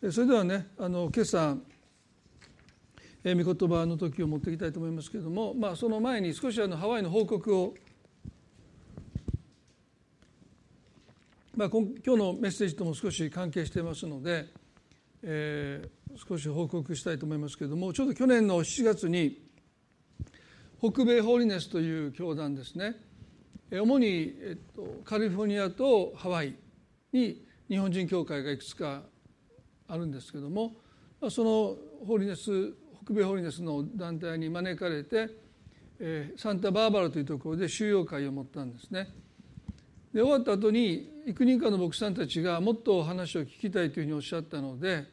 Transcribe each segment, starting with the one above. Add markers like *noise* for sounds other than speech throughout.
それではねあの今朝え御言葉の時を持っていきたいと思いますけれども、まあ、その前に少しあのハワイの報告を、まあ、今日のメッセージとも少し関係していますので、えー、少し報告したいと思いますけれどもちょうど去年の7月に北米ホーリネスという教団ですね主に、えっと、カリフォルニアとハワイに日本人教会がいくつかあるんですけどもそのホーリネス北米ホーリネスの団体に招かれて、えー、サンタバーバラというところで収容会を持ったんですね。で終わった後に幾人かの牧師さんたちがもっと話を聞きたいというふうにおっしゃったので、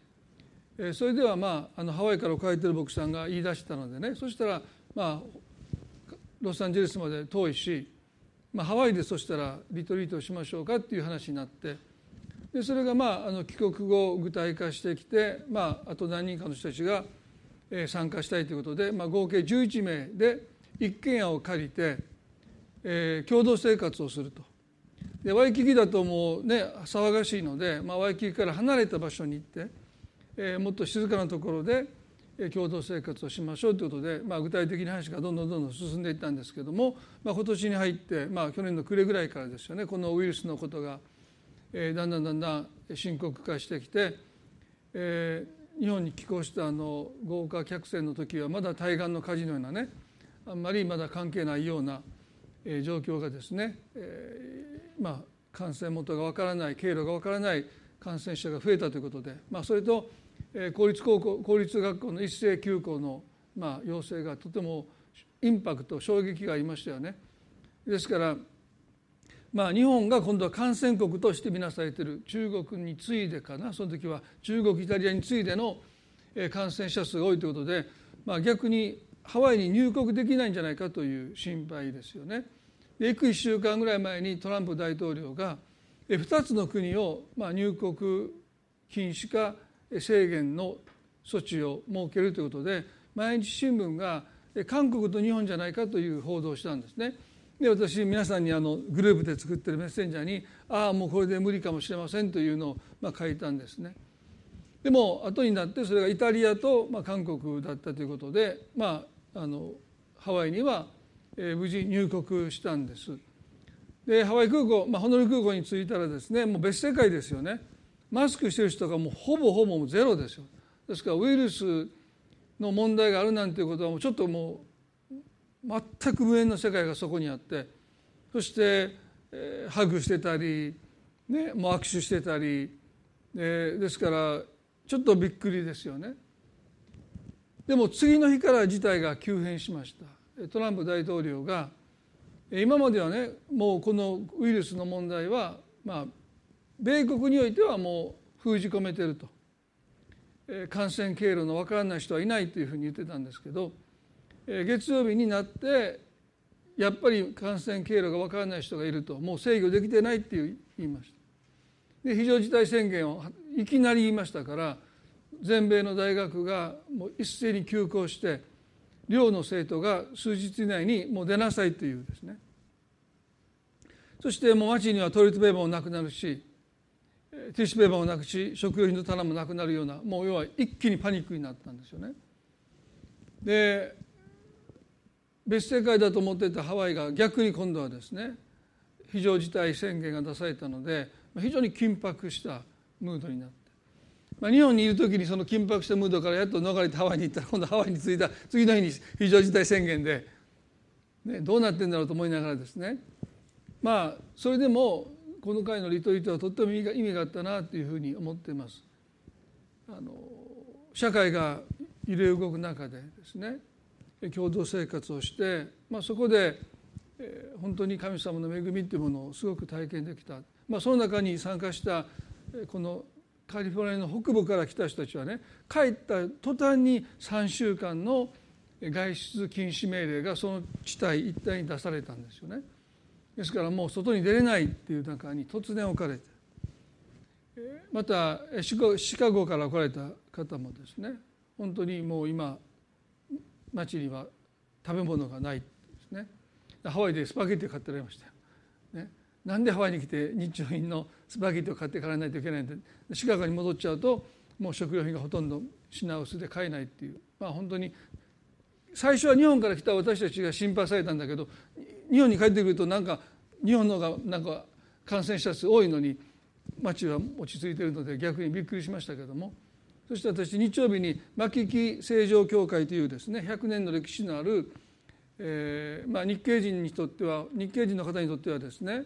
えー、それではまああのハワイから帰ってる牧師さんが言い出したのでねそしたらまあロサンゼルスまで遠いしまあ、ハワイでそしたらリトリートしましょうかっていう話になってでそれがまああの帰国後具体化してきて、まあ、あと何人かの人たちが参加したいということで、まあ、合計11名で一軒家を借りて、えー、共同生活をすると。でワイキキだともうね騒がしいので、まあ、ワイキキから離れた場所に行って、えー、もっと静かなところで共同生活をしましょうということで、まあ、具体的な話がどんどんどんどん進んでいったんですけども、まあ、今年に入って、まあ、去年の暮れぐらいからですよねこのウイルスのことが、え、だんだんだんだん深刻化してきて、え、日本に寄港したあの豪華客船の時はまだ対岸の火事のようなねあんまりまだ関係ないような、え、状況がですね、え、まあ感染元がわからない経路がわからない感染者が増えたということで、まあ、それと公立高校公立学校の一斉休校のまあ要請がとてもインパクト衝撃がありましたよね。ですからまあ日本が今度は感染国として見なされている中国に次いでかなその時は中国イタリアに次いでの感染者数が多いということで、まあ、逆にハワイに入国できないんじゃないかという心配ですよね。で行く1週間ぐらい前にトランプ大統領が2つの国をまあ入国禁止か制限の措置を設けるということで毎日新聞が韓国と日本じゃないかという報道をしたんですね。で私皆さんにあのグループで作ってるメッセンジャーに「ああもうこれで無理かもしれません」というのをまあ書いたんですね。でも後になってそれがイタリアとまあ韓国だったということで、まあ、あのハワイには無事入国したんです。でハワイ空港、まあ、ホノルル空港に着いたらですねもう別世界ですよね。マスクしてる人がもうほぼほぼゼロですよですからウイルスの問題があるなんていうことはもうちょっともう全く無縁の世界がそこにあってそして、えー、ハグしてたり、ね、もう握手してたり、えー、ですからちょっとびっくりですよね。でも次の日から事態が急変しましたトランプ大統領が今まではねもうこのウイルスの問題はまあ米国においてはもう封じ込めてると感染経路の分からない人はいないというふうに言ってたんですけど月曜日になってやっぱり感染経路が分からない人がいると。もう制御できてないって言いました。で非常事態宣言をいきなり言いましたから全米の大学がもう一斉に休校して寮の生徒が数日以内にもう出なさいというですね。そしてもう街にはトイレットペーパーもなくなるしティッシュペーパーもなくし食料品の棚もなくなるようなもう要は一気にパニックになったんですよね。で別世界だと思っていたハワイが逆に今度はですね非常事態宣言が出されたので非常に緊迫したムードになって、まあ、日本にいる時にその緊迫したムードからやっと逃れてハワイに行ったら今度ハワイに着いた次の日に非常事態宣言で、ね、どうなってんだろうと思いながらですねまあそれでもこの回のリトリートはとっても意味があったなというふうに思っています。あの社会が揺れ動く中でですね共同生活をして、まあ、そこで、えー、本当に神様の恵みというものをすごく体験できた、まあ、その中に参加したこのカリフォルニアの北部から来た人たちはね帰った途端に3週間の外出禁止命令がその地帯一帯に出されたんですよね。ですからもう外に出れないっていう中に突然置かれてまたシカゴから来られた方もですね本当にもう今町には食べ物がないですね。ハワイでスパゲッティを買ってられました、ね、なんでハワイに来て日用品のスパゲッティを買っていかないといけないんでシカゴに戻っちゃうともう食料品がほとんど品薄で買えないっていう。まあ本当に最初は日本から来た私たちが心配されたんだけど日本に帰ってくるとなんか日本の方がなんか感染者数多いのに町は落ち着いているので逆にびっくりしましたけども。そして私日曜日に牧木成城教会というですね100年の歴史のある、えーまあ、日系人にとっては日系人の方にとってはですね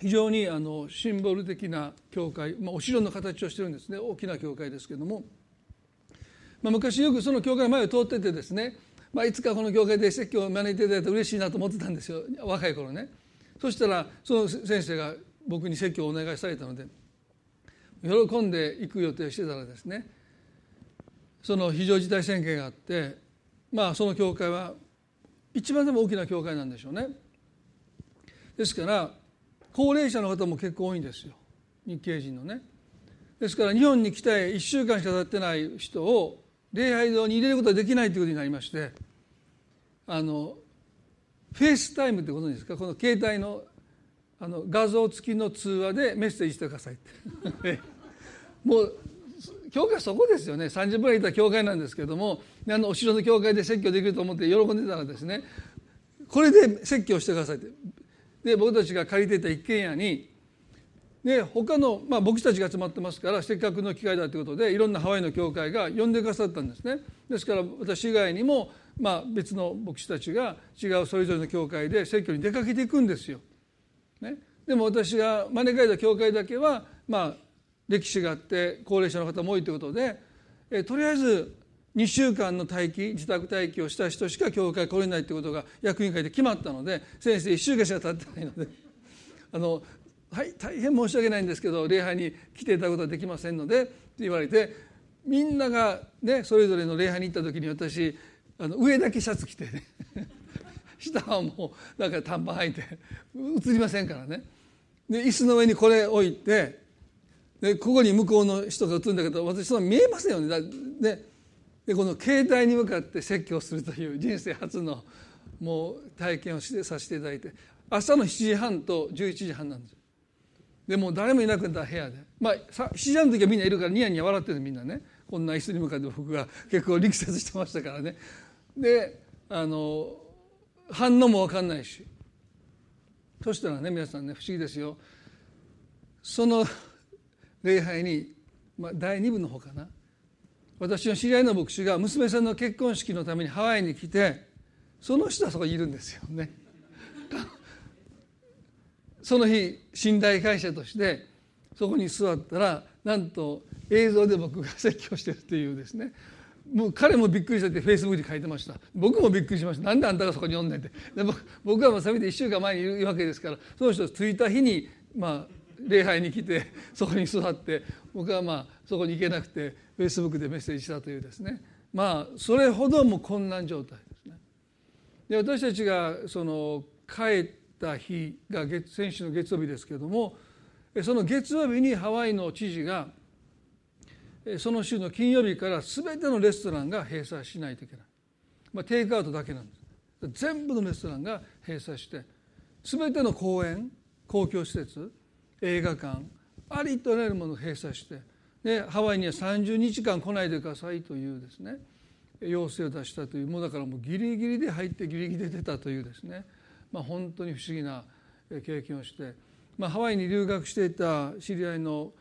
非常にあのシンボル的な教会、まあ、お城の形をしてるんですね。大きな教会ですけども、まあ、昔よくその教会前を通っててですね、まあ、いつかこの教会で説教を招いていただいたら嬉しいなと思ってたんですよ。若い頃ね。そしたらその先生が僕に説教をお願いされたので喜んで行く予定してたらですねその非常事態宣言があってまあその教会は一番でも大きな教会なんでしょうね。ですから高齢者の方も結構多いんですよ日系人のね。ですから日本に来て1週間しか経ってない人を礼拝堂に入れることができないということになりましてあのフェイスタイムってことですか？この携帯のあの画像付きの通話でメッセージしてくださいって。*laughs* もう教会そこですよね。30分ぐらいいた教会なんですけどもあのお城の教会で説教できると思って喜んでたらですね。これで説教してくださいって。で僕たちが借りていた一軒家にで他の、まあ、僕たちが集まってますからせっかくの機会だということでいろんなハワイの教会が呼んでくださったんですね。ですから私以外にもまあ、別の牧師たちが違うそれぞれの教会で説教に出かけていくんですよ。ね、でも私が招かれた教会だけは、まあ、歴史があって高齢者の方も多いということでえとりあえず2週間の待機自宅待機をした人しか教会来れないということが役員会で決まったので先生1週間しか経ってないので *laughs* あのはい大変申し訳ないんですけど礼拝に来ていただくことはできませんのでって言われてみんながねそれぞれの礼拝に行った時に私あの上だけシャツ着てね下はもうなんか短パン履いて映りませんからね。で椅子の上にこれ置いてでここに向こうの人が映るんだけど私そんな見えませんよね。ででこの携帯に向かって説教するという人生初のもう体験をしてさせていただいて朝の7時半と11時半なんですでも誰もいなくなった部屋で。まあ7時半の時はみんないるからニヤニヤ笑ってるみんなね。こんな椅子に向かって僕が結構力説してましたからね。であの反応も分かんないし。そしたらね皆さんね不思議ですよ。その礼拝に、まあ、第2部の方かな。私の知り合いの牧師が娘さんの結婚式のためにハワイに来てその人はそこにいるんですよね。*laughs* その日信頼会社としてそこに座ったらなんと映像で僕が説教してるっていうですね。もう彼もびっくりしててフェイスブックに書いてました。僕もびっくりしました。なんであんたがそこにおんねんって。で僕はもうせめて1週間前にいるわけですからその人着いた日にまあ礼拝に来てそこに座って僕はまあそこに行けなくてフェイスブックでメッセージしたというですね。まあそれほども困難状態ですね。で私たちがその帰った日が月先週の月曜日ですけれどもその月曜日にハワイの知事がその週の金曜日から全てのレストランが閉鎖しないといけない、まあ、テイクアウトだけなんです。全部のレストランが閉鎖して全ての公園公共施設映画館ありとあらゆるものを閉鎖してでハワイには30日間来ないでくださいというですね要請を出したというもうだからもうギリギリで入ってギリギリで出たというですね、まあ、本当に不思議な経験をして、まあ、ハワイに留学していた知り合いの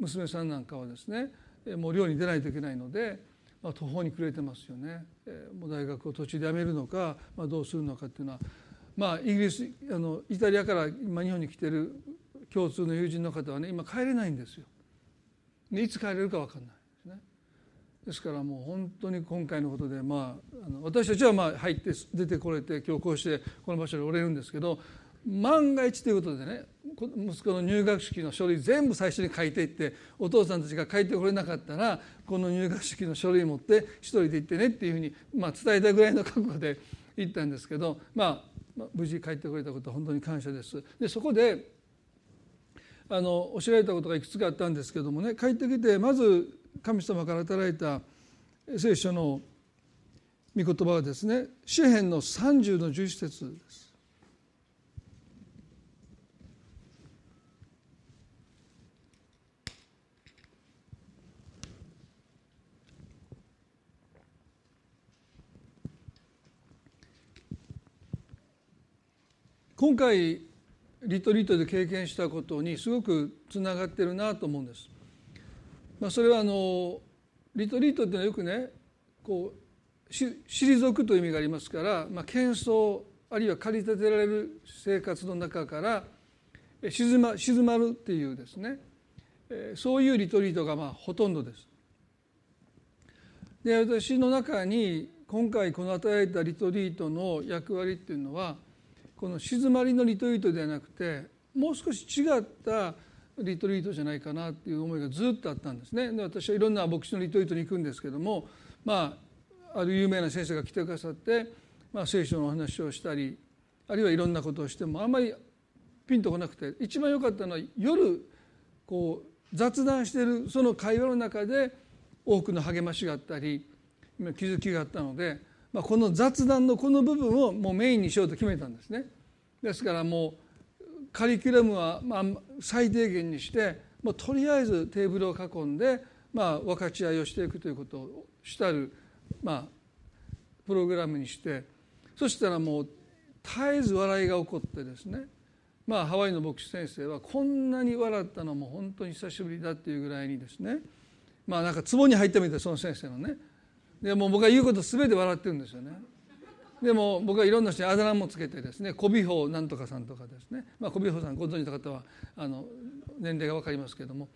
娘さんなんかはですねもう寮に出ないといけないので、まあ、途方に暮れてますよね。えもう大学を途中で辞めるのか、まあ、どうするのかっていうのはまあイギリスあのイタリアから今日本に来てる共通の友人の方はね今帰れないんですよ。でいつ帰れるか分かんないですね。ですからもう本当に今回のことで、まあ、あの私たちはまあ入って出てこれて今日こうしてこの場所におれるんですけど万が一ということでね息子の入学式の書類全部最初に書いていってお父さんたちが書いてこれなかったらこの入学式の書類持って一人で行ってねっていうふうに、まあ、伝えたぐらいの覚悟で行ったんですけど、まあ、無事帰ってこれたことは本当に感謝です。でそこであの教えられたことがいくつかあったんですけどもね帰ってきてまず神様から与えた聖書の御言葉はですね詩篇の30の11節です。今回リトリートで経験したことにすごくつながってるなと思うんです。まあ、それはあのリトリートっていうのはよくねこう退くという意味がありますから、まあ、喧騒あるいは駆り立てられる生活の中から静ま静まるっていうですねそういうリトリートがまあほとんどです。で私の中に今回この与えたリトリートの役割っていうのはこの静まりのリトリートではなくてもう少し違ったリトリートじゃないかなっていう思いがずっとあったんですね。で私はいろんな牧師のリトリートに行くんですけどもまあある有名な先生が来てくださって、まあ、聖書のお話をしたりあるいはいろんなことをしてもあんまりピンとこなくて一番良かったのは夜こう雑談してるその会話の中で多くの励ましがあったり気づきがあったので、まあ、この雑談のこの部分をもうメインにしようと決めたんですね。ですからもうカリキュラムはまあ最低限にしてもうとりあえずテーブルを囲んでまあ分かち合いをしていくということをしたるまあプログラムにしてそしたらもう絶えず笑いが起こってですねまあハワイの牧師先生はこんなに笑ったのも本当に久しぶりだっていうぐらいにですねまあなんか壺に入ったみたいその先生のねでも僕が言うこと全て笑ってるんですよね。でも僕はいろんな人にあだ名もつけてですね小美穂なんとかさんとかですね、まあ、小美穂さんご存知の方はあの年齢が分かりますけども。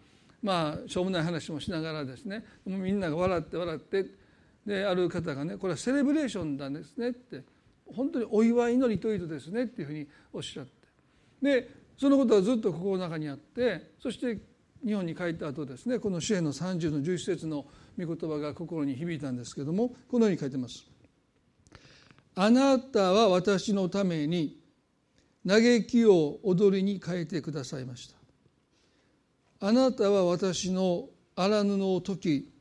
まあしょうもない話もしながらですね。みんなが笑って笑って。である方がねこれはセレブレーションなんですねって。本当にお祝いのリトリートですねっていうふうにおっしゃって。でそのことはずっと心の中にあって。そして日本に帰った後ですねこの「主演の30の11節の御言葉が心に響いたんですけどもこのように書いてます。あなたは私のために嘆きを踊りに変えてくださいました。あなたは私の荒布を解き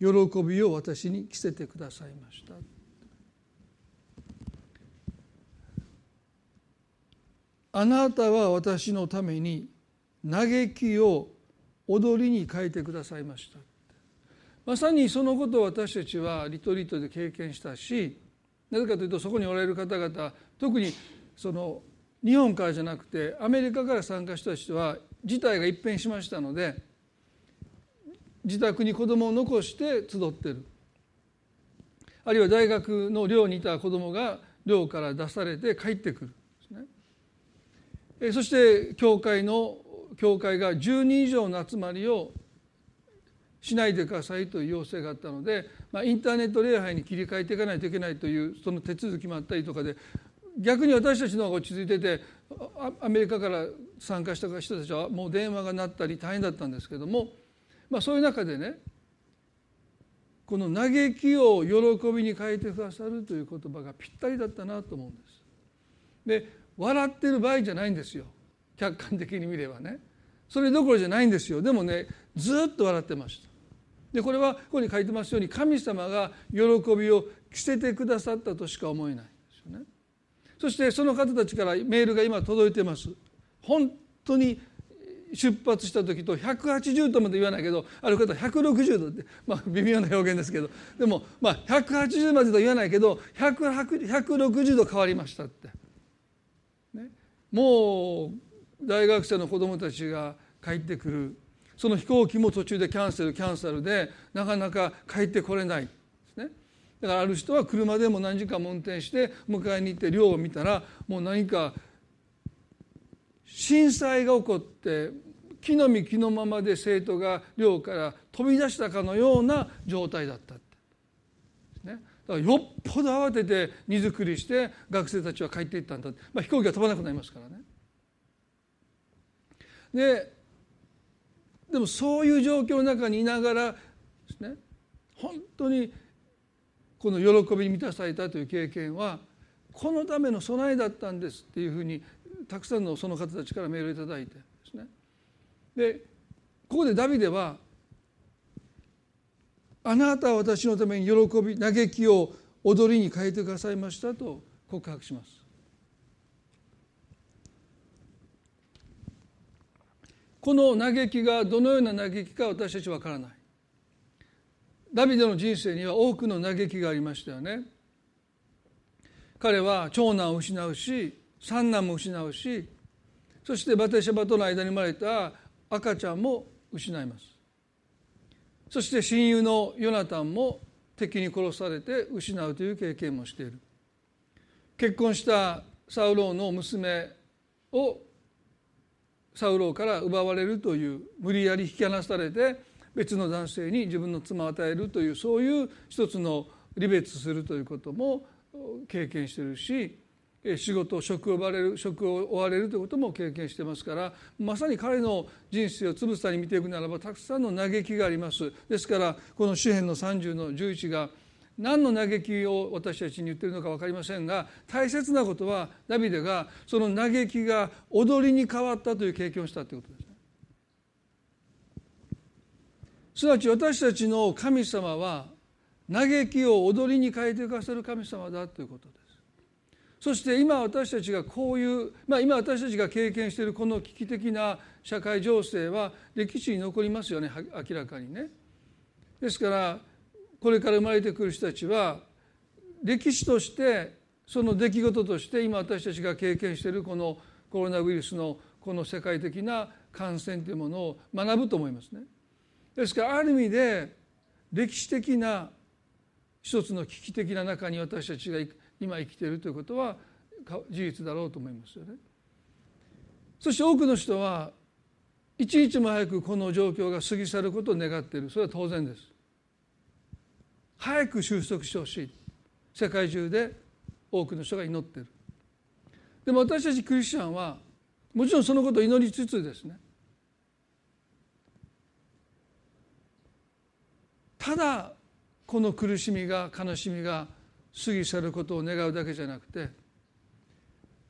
喜びを私に着せてくださいました。あなたは私のために嘆きを踊りに変えてくださいましたまさにそのことを私たちはリトリートで経験したしなぜかというとそこにおられる方々特にその日本からじゃなくてアメリカから参加した人は事態が一変しましたので自宅に子供を残して集ってる。あるいは大学の寮にいた子供が寮から出されて帰ってくる。そして教会の教会が10人以上の集まりをしないでくださいという要請があったので、まあ、インターネット礼拝に切り替えていかないといけないというその手続きもあったりとかで逆に私たちの方が落ち着いててアメリカから参加した人たちはもう電話が鳴ったり大変だったんですけども、まあ、そういう中でねこの嘆きを喜びに変えてくださるという言葉がぴったりだったなと思うんです。で笑ってる場合じゃないんですよ。客観的に見ればね。それどころじゃないんですよ。でもねずっと笑ってました。でこれはここに書いてますように神様が喜びを着せてくださったとしか思えないですよね。そしてその方たちからメールが今届いてます。本当に出発した時と180度まで言わないけどある方は160度って、まあ、微妙な表現ですけど。でも、まあ、180までと言わないけど160度変わりましたって。ね。もう大学生の子どもたちが帰ってくるその飛行機も途中でキャンセルキャンセルでなかなか帰ってこれない。ですね。だからある人は車でも何時間も運転して迎えに行って寮を見たらもう何か震災が起こって木の実木のままで生徒が寮から飛び出したかのような状態だったね。だからよっぽど慌てて荷造りして学生たちは帰っていったんだ、まあ、飛行機が飛ばなくなりますからね。ででもそういう状況の中にいながらですね本当にこの喜びに満たされたという経験はこのための備えだったんですっていうふうにたくさんのその方たちからメールを頂いてですね。でここでダビデはあなたは私のために喜び嘆きを踊りに変えてくださいましたと告白します。この嘆きがどのような嘆きか私たちは分からない。ダビデの人生には多くの嘆きがありましたよね。彼は長男を失うし三男も失うしそしてバテシャバとの間に生まれた赤ちゃんも失います。そして親友のヨナタンも敵に殺されて失うという経験もしている。結婚したサウローの娘をサウロから奪われるという無理やり引き離されて別の男性に自分の妻を与えるというそういう一つの離別するということも経験してるし仕事職を奪われる職を追われるということも経験してますからまさに彼の人生をつぶさに見ていくならばたくさんの嘆きがあります。ですからこの詩篇の30の11が何の嘆きを私たちに言ってるのか分かりませんが大切なことはダビデがその嘆きが踊りに変わったという経験をしたということです。すなわち私たちの神様は嘆きを踊りに変えていかせる神様だということです。そして今私たちがこういう、まあ、今私たちが経験しているこの危機的な社会情勢は歴史に残りますよね明らかにね。ですからこれから生まれてくる人たちは歴史としてその出来事として今私たちが経験しているこのコロナウイルスのこの世界的な感染というものを学ぶと思いますね。ですからある意味で歴史的な一つの危機的な中に私たちが今生きているということは事実だろうと思いますよね。そして多くの人は一日も早くこの状況が過ぎ去ることを願っているそれは当然です。早く収束してほしい。世界中で多くの人が祈ってる。でも私たちクリスチャンはもちろんそのことを祈りつつですね。ただこの苦しみが悲しみが過ぎ去ることを願うだけじゃなくて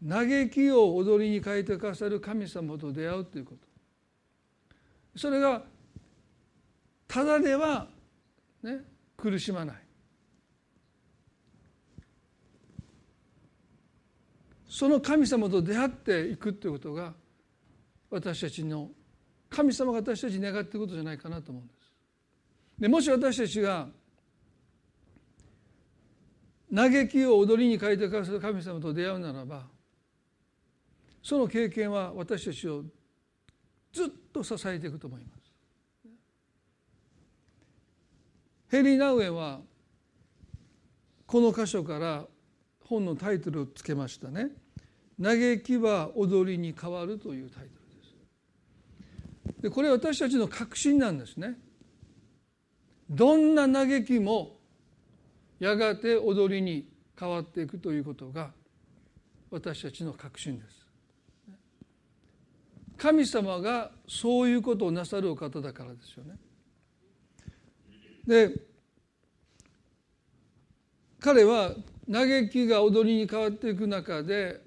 嘆きを踊りに変えてくださる神様と出会うということ。それがただでは、ね、苦しまないその神様と出会っていくということが私たちの神様が私たちに願っていることじゃないかなと思うんです。でもし私たちが嘆きを踊りに変えてくださる神様と出会うならばその経験は私たちをずっと支えていくと思います。ヘリー・ナウエはこの箇所から本のタイトルをつけましたね「嘆きは踊りに変わる」というタイトルです。でこれ私たちの確信なんですね。どんな嘆きもやがて踊りに変わっていくということが私たちの確信です。神様がそういうことをなさるお方だからですよね。で彼は嘆きが踊りに変わっていく中で、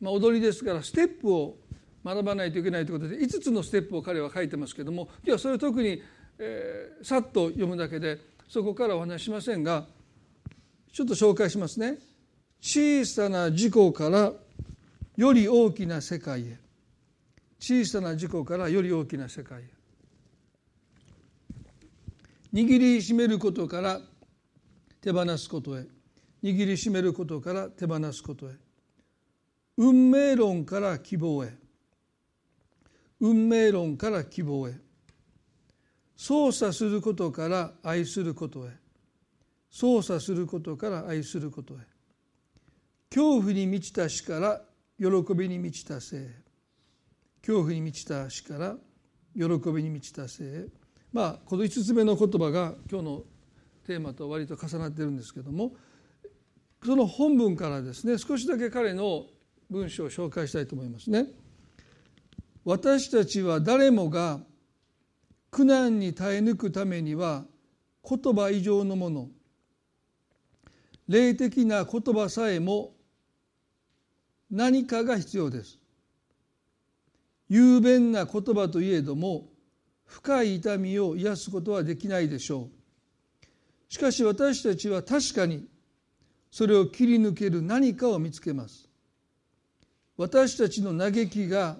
まあ、踊りですからステップを学ばないといけないということで5つのステップを彼は書いてますけども今日はそれを特に、えー、さっと読むだけでそこからお話しませんがちょっと紹介しますね。小さな事故からより大きな世界へ小さな事故からより大きな世界へ握りしめることから手放すことへ。握りしめることから手放すことへ。運命論から希望へ。運命論から希望へ。操作することから愛することへ。操作することから愛することへ。恐怖に満ちた死から喜びに満ちた生へ。恐怖に満ちた死から喜びに満ちた生へ。まあこの5つ目の言葉が今日のテーマと割と重なっているんですけどもその本文からですね少しだけ彼の文章を紹介したいと思いますね。私たちは誰もが苦難に耐え抜くためには言葉以上のもの霊的な言葉さえも何かが必要です。雄弁な言葉といえども深い痛みを癒すことはできないでしょう。しかし私たちは確かにそれを切り抜ける何かを見つけます。私たちの嘆きが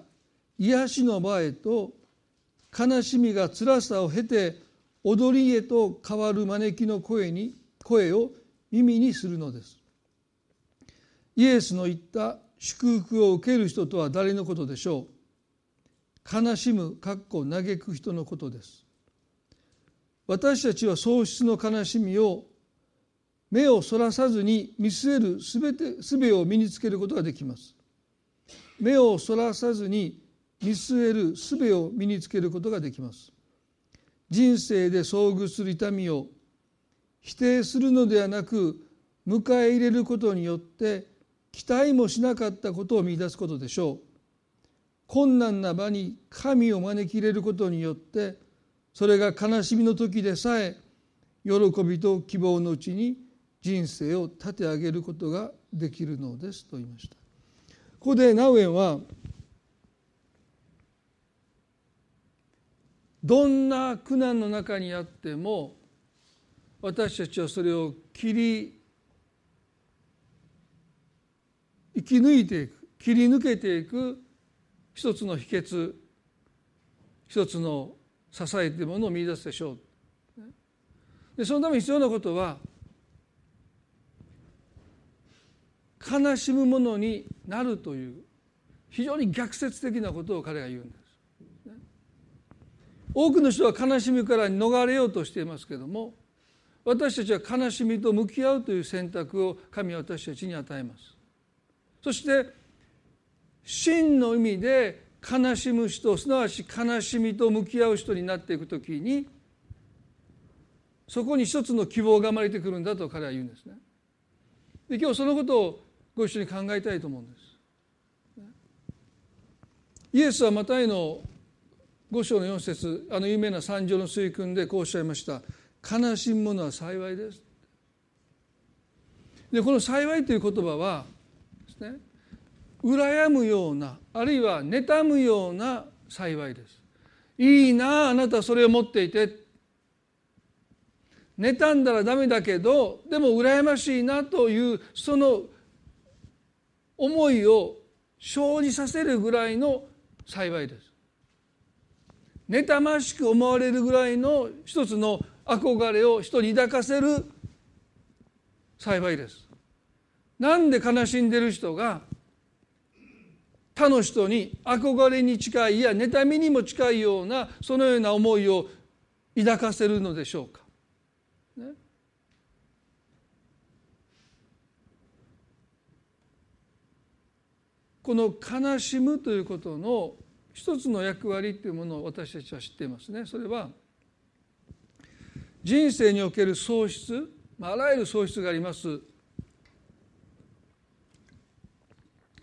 癒しの場へと悲しみが辛さを経て踊りへと変わる招きの声に声を耳にするのです。イエスの言った祝福を受ける人とは誰のことでしょう？悲しむかっこ嘆く人のことです。私たちは喪失の悲しみを目をそらさずに見据えるすべてすべを身につけることができます。目をそらさずに見据えるすべを身につけることができます。人生で遭遇する痛みを否定するのではなく迎え入れることによって期待もしなかったことを見出すことでしょう。困難な場に神を招き入れることによってそれが悲しみの時でさえ喜びと希望のうちに人生を立て上げることができるのですと言いました。ここでナウエンはどんな苦難の中にあっても私たちはそれを切り生き抜いていく切り抜けていく一つの秘訣一つの支えというものを見出すでしょうでそのために必要なことは悲しむものになるという非常に逆説的なことを彼が言うんです。多くの人は悲しみから逃れようとしていますけれども私たちは悲しみと向き合うという選択を神は私たちに与えます。そして真の意味で悲しむ人すなわち悲しみと向き合う人になっていくときにそこに一つの希望が生まれてくるんだと彼は言うんですね。で今日そのことをご一緒に考えたいと思うんです。イエスはマタイの五章の四節あの有名な三条の水訓でこうおっしゃいました「悲しむ者は幸いです」でこの「幸い」という言葉はですね羨むようなあるいは妬むような幸いです。いいなああなたそれを持っていて妬んだらダメだけどでも羨ましいなというその思いを生じさせるぐらいの幸いです。妬ましく思われるぐらいの一つの憧れを人に抱かせる幸いです。なんで悲しんでる人が他の人に憧れに近いいや妬みにも近いようなそのような思いを抱かせるのでしょうか？ね、この悲しむということの一つの役割というものを私たちは知っていますね。それは人生における喪失あらゆる喪失があります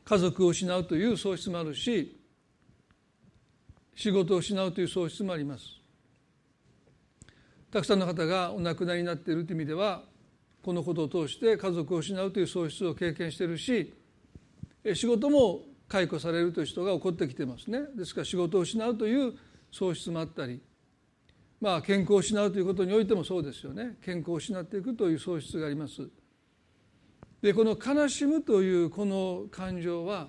家族を失うという喪失もあるし仕事を失うという喪失もあります。たくさんの方がお亡くなりになっているという意味ではこのことを通して家族を失うという喪失を経験しているし仕事も解雇されるという人が起こってきてますね。ですから仕事を失うという喪失もあったりまあ健康を失うということにおいてもそうですよね。健康を失っていくという喪失があります。でこの悲しむというこの感情は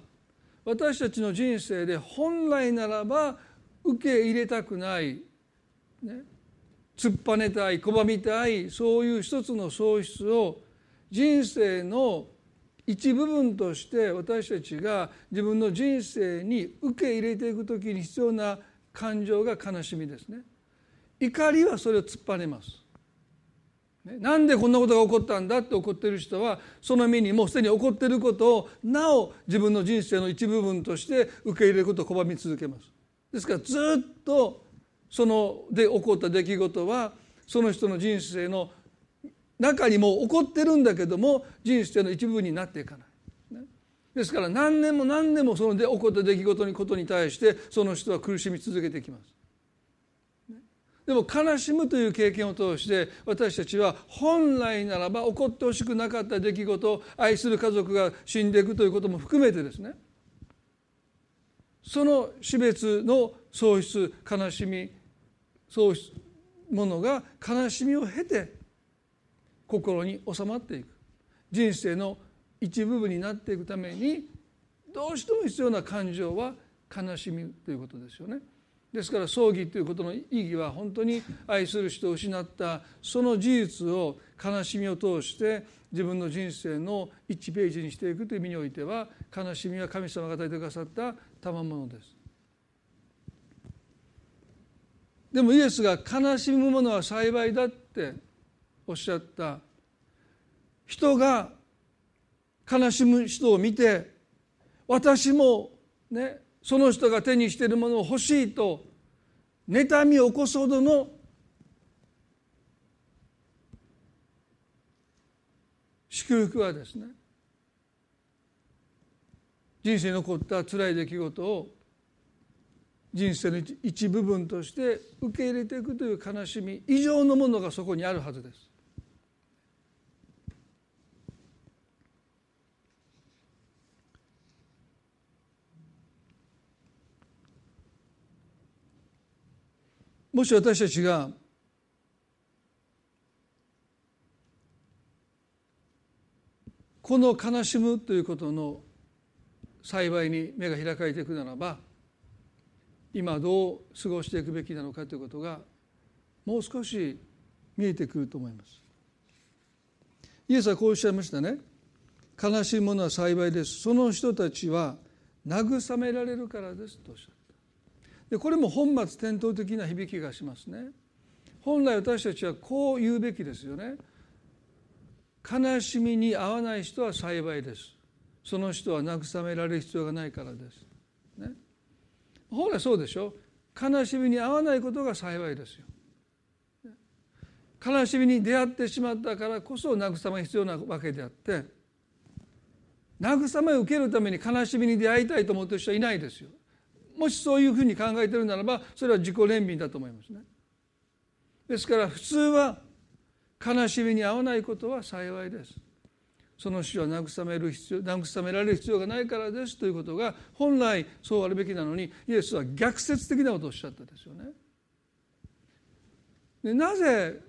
私たちの人生で本来ならば受け入れたくない、ね、突っぱねたい拒みたいそういう一つの喪失を人生の一部分として私たちが自分の人生に受け入れていく時に必要な感情が悲しみですね。怒りはそれを突っぱねます。なんでこんなことが起こったんだって怒ってる人はその身にもうすでに起こっていることをなお自分の人生の一部分として受け入れることを拒み続けます。ですからずっとそので起こった出来事はその人の人生の中にも起こってるんだけども人生の一部になっていかない。ですから何年も何年もそので起こった出来事にことに対してその人は苦しみ続けてきます。でも悲しむという経験を通して私たちは本来ならば起こってほしくなかった出来事愛する家族が死んでいくということも含めてですねその死別の喪失悲しみ喪失ものが悲しみを経て心に収まっていく人生の一部分になっていくためにどうしても必要な感情は悲しみということですよね。ですから葬儀ということの意義は本当に愛する人を失ったその事実を悲しみを通して自分の人生の1ページにしていくという意味においては悲しみは神様が与えてくださった賜物です。でもイエスが悲しむものは幸いだっておっしゃった人が悲しむ人を見て私もねその人が手にしているものを欲しいと妬みを起こすほどの祝福はですね人生に起こった辛い出来事を人生の一部分として受け入れていくという悲しみ以上のものがそこにあるはずです。もし私たちがこの悲しむということの幸いに目が開かれていくならば今どう過ごしていくべきなのかということがもう少し見えてくると思います。イエスはこうおっしゃいましたね。悲しいものは幸いです。その人たちは慰められるからですとおっしゃった。でこれも本末転倒的な響きがしますね。本来私たちはこう言うべきですよね。悲しみに合わない人は幸いです。その人は慰められる必要がないからです、ね、ほらそうでしょ？悲しみに合わないことが幸いですよ。悲しみに出会ってしまったからこそ慰め必要なわけであって慰めを受けるために悲しみに出会いたいと思ってる人はいないですよ。もしそういうふうに考えてるならばそれは自己憐憫だと思いますね。ですから普通は悲しみに合わないことは幸いです。その死は慰める必要慰められる必要がないからです。ということが本来そうあるべきなのにイエスは逆説的なことをおっしゃったですよね。でなぜ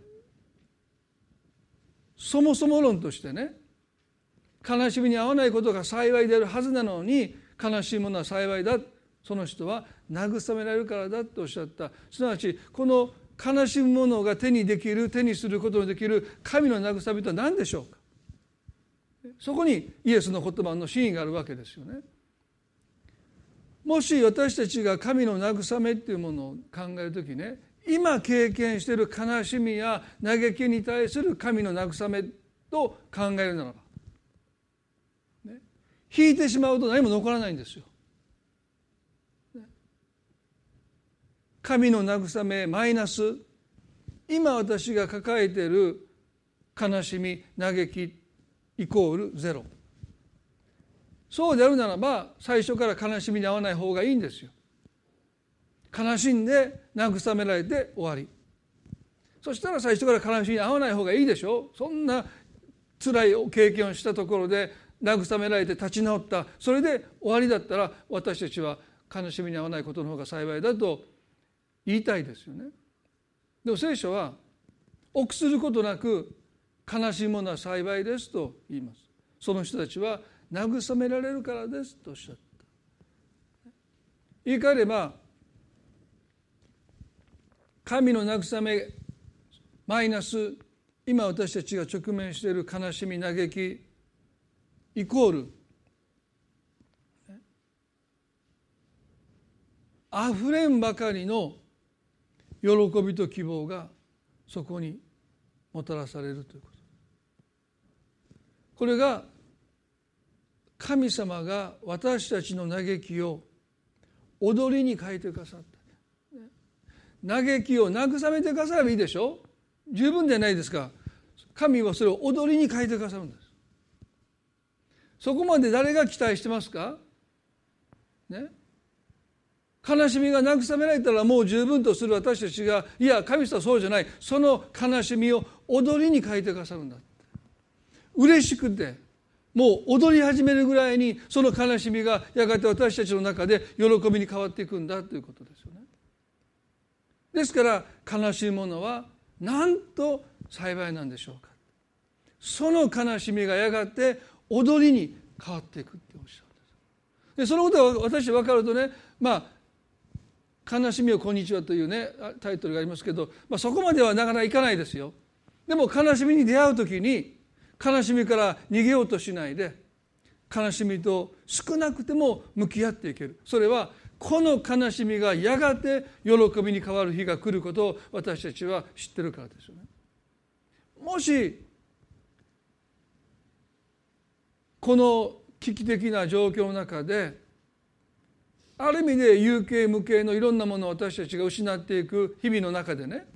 そもそも論としてね悲しみに合わないことが幸いであるはずなのに悲しいものは幸いだその人は慰められるからだとおっしゃったすなわちこの悲しむものが手にできる手にすることのできる神の慰めとは何でしょうか？そこにイエスの言葉の真意があるわけですよね。もし私たちが神の慰めっていうものを考える時ね今経験している悲しみや嘆きに対する神の慰めと考えるならば、ね、引いてしまうと何も残らないんですよ。神の慰めマイナス。今私が抱えている悲しみ嘆きイコールゼロ。そうであるならば最初から悲しみに合わない方がいいんですよ。悲しんで慰められて終わり。そしたら最初から悲しみに合わない方がいいでしょ。そんな辛い経験をしたところで慰められて立ち直った。それで終わりだったら私たちは悲しみに合わないことの方が幸いだと言いたいですよね。でも聖書は臆することなく悲しいものは幸いですと言います。その人たちは慰められるからですとおっしゃった。言い換えれば神の慰めマイナス今私たちが直面している悲しみ嘆きイコールあふれんばかりの喜びと希望がそこにもたらされるということ。これが神様が私たちの嘆きを踊りに変えてくださった。嘆きを慰めてくださればいいでしょ。十分じゃないですか。神はそれを踊りに変えてくださるんです。そこまで誰が期待してますか？ね。悲しみが慰められたらもう十分とする私たちがいや神様そうじゃない。その悲しみを踊りに変えてくださるんだ嬉しくてもう踊り始めるぐらいにその悲しみがやがて私たちの中で喜びに変わっていくんだということですよね。ですから悲しいものはなんと幸いなんでしょうか。その悲しみがやがて踊りに変わっていくっておっしゃるんです。でそのことが私分かるとねまあ悲しみをこんにちは」というねタイトルがありますけど、まあ、そこまではなかなかいかないですよ。でも悲しみに出会う時に悲しみから逃げようとしないで悲しみと少なくても向き合っていけるそれはこの悲しみがやがて喜びに変わる日が来ることを私たちは知ってるからですよね。もしこの危機的な状況の中である意味で有形無形のいろんなものを私たちが失っていく日々の中でね。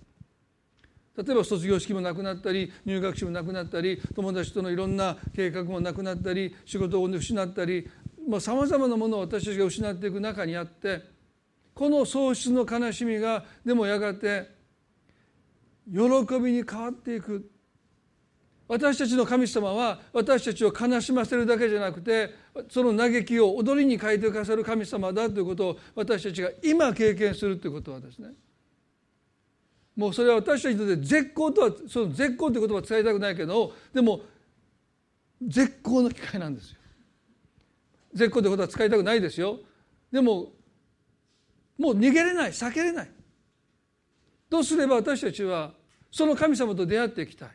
例えば卒業式もなくなったり入学式もなくなったり友達とのいろんな計画もなくなったり仕事を失ったりさまざ、まなものを私たちが失っていく中にあってこの喪失の悲しみがでもやがて喜びに変わっていく。私たちの神様は私たちを悲しませるだけじゃなくてその嘆きを踊りに変えてくださる神様だということを私たちが今経験するということはですねもうそれは私たちにとって絶好とはその絶好という言葉は伝えたくないけどでも絶好の機会なんですよ。絶好ということは使いたくないですよ。でももう逃げれない避けれない。どうすれば私たちはその神様と出会っていきたい。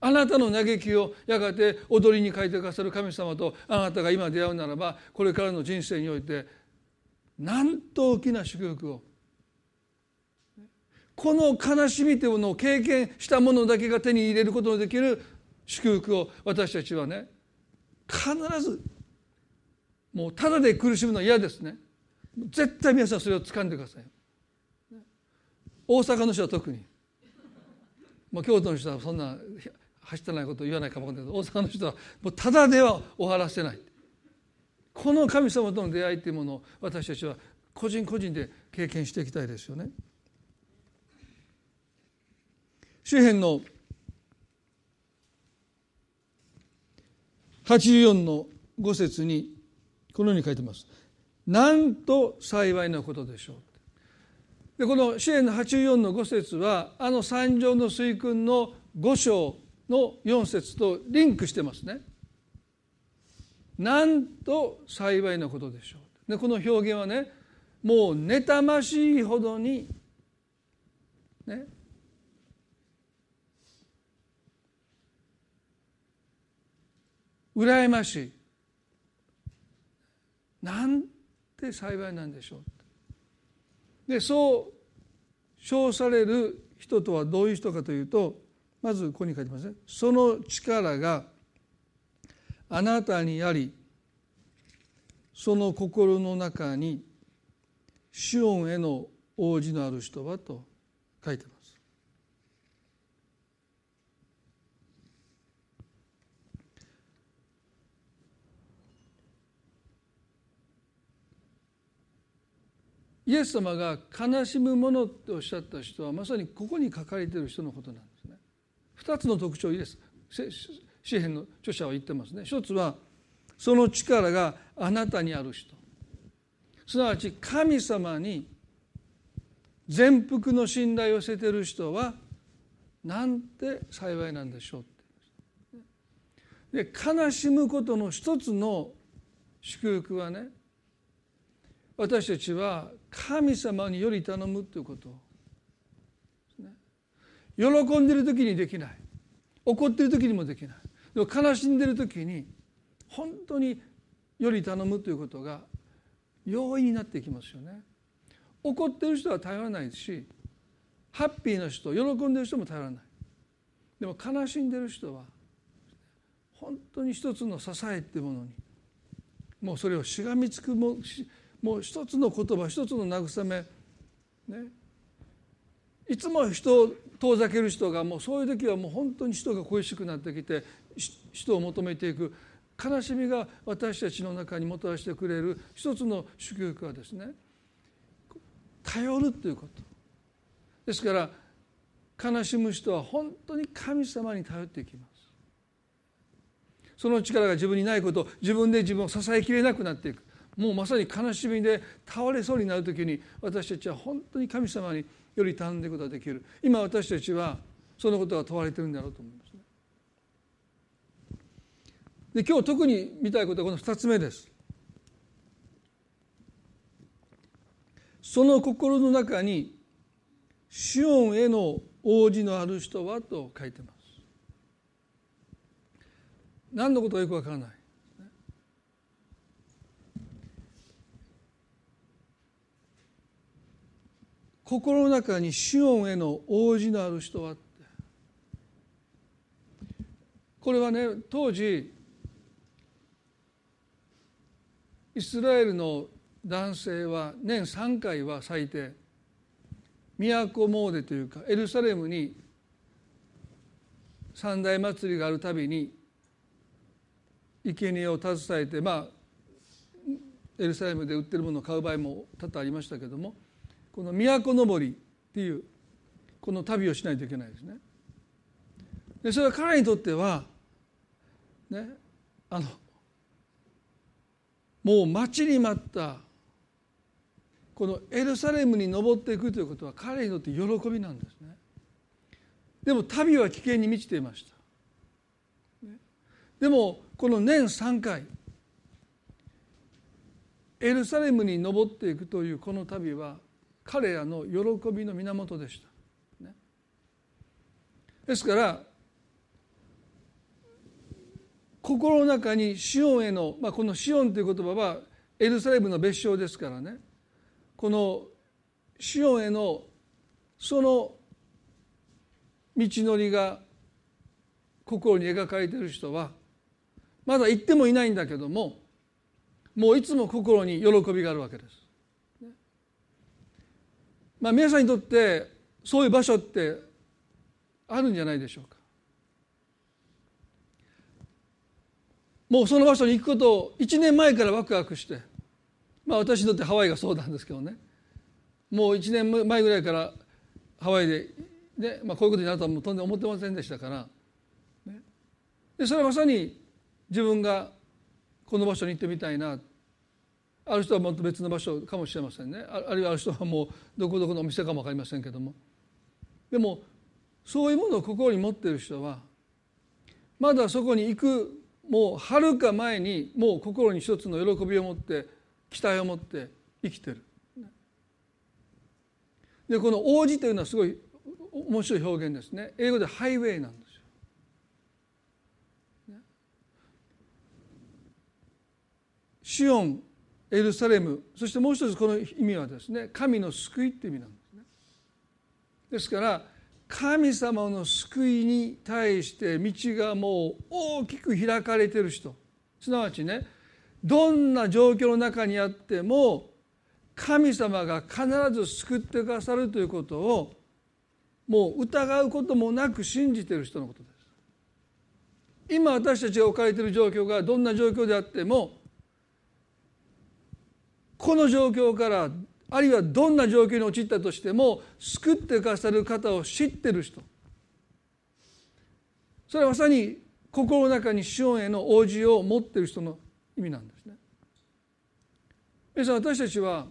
あなたの嘆きをやがて踊りに変えてくださる神様とあなたが今出会うならばこれからの人生においてなんと大きな祝福を。この悲しみというものを経験したものだけが手に入れることのできる祝福を私たちはね必ずもうただで苦しむのは嫌ですね。絶対皆さんそれを掴んでください。大阪の人は特に。もう京都の人はそんな走ってないことを言わないかもしれないけど大阪の人はもうただでは終わらせないこの神様との出会いというものを私たちは個人個人で経験していきたいですよね。周辺の84の5節にこのように書いてます。なんと幸いなことでしょう。でこの支援の84の5節はあの三条の水訓の5章の4節とリンクしてますね。なんと幸いなことでしょう。でこの表現はねもう妬ましいほどにね羨ましいなんて幸いなんでしょうでそう称される人とはどういう人かというとまずここに書いてますね。その力があなたにありその心の中にシオンへの王子のある人はと書いてます。イエス様が悲しむものっておっしゃった人はまさにここに書かれている人のことなんです。二つの特徴をイエス詩篇の著者は言ってますね。一つはその力があなたにある人。すなわち神様に全幅の信頼を寄せている人はなんて幸いなんでしょうで悲しむことの一つの祝福はね私たちは神様により頼むということ。喜んでる時にできない。怒ってる時にもできない。悲しんでる時に本当により頼むということが容易になっていきますよね。怒ってる人は頼らないしハッピーな人喜んでる人も頼らない。でも悲しんでる人は本当に一つの支えっていうものにもうそれをしがみつくももう一つの言葉一つの慰めね。いつも人遠ざける人がもうそういう時はもう本当に人が恋しくなってきて人を求めていく。悲しみが私たちの中にもたらしてくれる。一つの祝福はですね頼るということ。ですから悲しむ人は本当に神様に頼っていきます。その力が自分にないこと自分で自分を支えきれなくなっていく。もうまさに悲しみで倒れそうになる時に私たちは本当に神様により頼んでいくことができる今私たちはそのことが問われてるんだろうと思いますね。で今日特に見たいことはこの2つ目です。その心の中にシオンへの王子のある人はと書いてます何のことかよくわからない心の中にシオンへの王子のある人はこれはね当時イスラエルの男性は年3回は最低都詣というかエルサレムに三大祭りがあるたびに生贄を携えてまあエルサレムで売ってるものを買う場合も多々ありましたけどもこの都登りっていうこの旅をしないといけないですね。でそれは彼にとってはねあのもう待ちに待ったこのエルサレムに登っていくということは彼にとって喜びなんですね。でも旅は危険に満ちていました。でもこの年3回エルサレムに登っていくというこの旅は彼らの喜びの源でした、ね、ですから心の中にシオンへの、まあ、このシオンという言葉はエルサレムの別称ですからね。このシオンへのその道のりが心に描かれている人はまだ行ってもいないんだけどももういつも心に喜びがあるわけです。まあ、皆さんにとってそういう場所ってあるんじゃないでしょうか。もうその場所に行くことを1年前からワクワクしてまあ私にとってハワイがそうなんですけどねもう1年前ぐらいからハワイで、ねまあ、こういうことになるとはもうとんでも思ってませんでしたから、ね、でそれはまさに自分がこの場所に行ってみたいなある人はもっと別の場所かもしれませんねあるいはある人はもうどこどこのお店かも分かりませんけどもでもそういうものを心に持っている人はまだそこに行くもうはるか前にもう心に一つの喜びを持って期待を持って生きてる。でこの王子というのはすごい面白い表現ですね英語でハイウェイなんですよ。シオンエルサレムそしてもう一つこの意味はですね神の救いっていう意味なんですね。ですから神様の救いに対して道がもう大きく開かれている人すなわちねどんな状況の中にあっても神様が必ず救ってくださるということをもう疑うこともなく信じている人のことです。今私たちが置かれている状況がどんな状況であってもこの状況からあるいはどんな状況に陥ったとしても救ってくださる方を知ってる人それはまさに心の中にシオンへの応じを持ってる人の意味なんですね。皆さん私たちは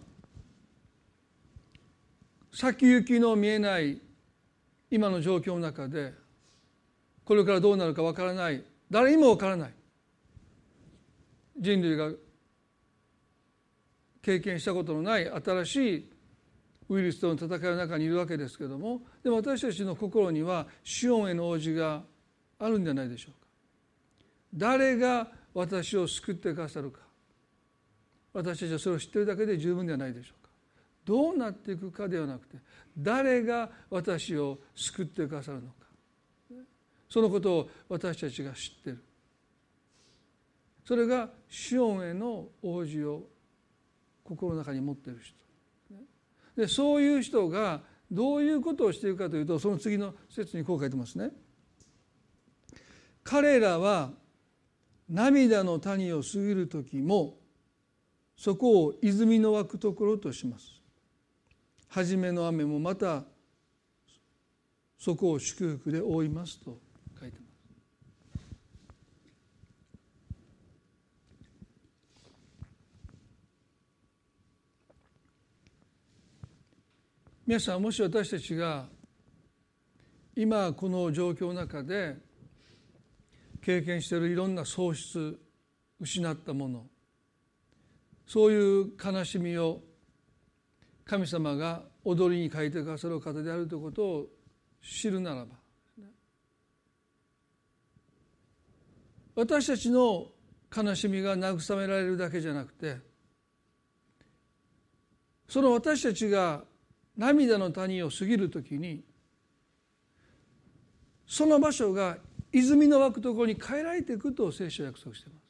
先行きの見えない今の状況の中でこれからどうなるかわからない誰にもわからない人類が経験したことのない新しいウイルスとの戦いの中にいるわけですけどもでも私たちの心にはシオンへの応じがあるんじゃないでしょうか。誰が私を救ってくださるか。私たちはそれを知ってるだけで十分ではないでしょうか。どうなっていくかではなくて誰が私を救ってくださるのか。そのことを私たちが知ってる。それがシオンへの応じを心の中に持っている人でそういう人がどういうことをしているかというとその次の説にこう書いてますね。彼らは涙の谷を過ぎる時もそこを泉の湧くところとします。初めの雨もまたそこを祝福で覆いますと皆さんもし私たちが今この状況の中で経験しているいろんな喪失失ったものそういう悲しみを神様が踊りに書いてくださる方であるということを知るならば私たちの悲しみが慰められるだけじゃなくてその私たちが涙の谷を過ぎる時にその場所が泉の湧くところに変えられていくと聖書は約束しています。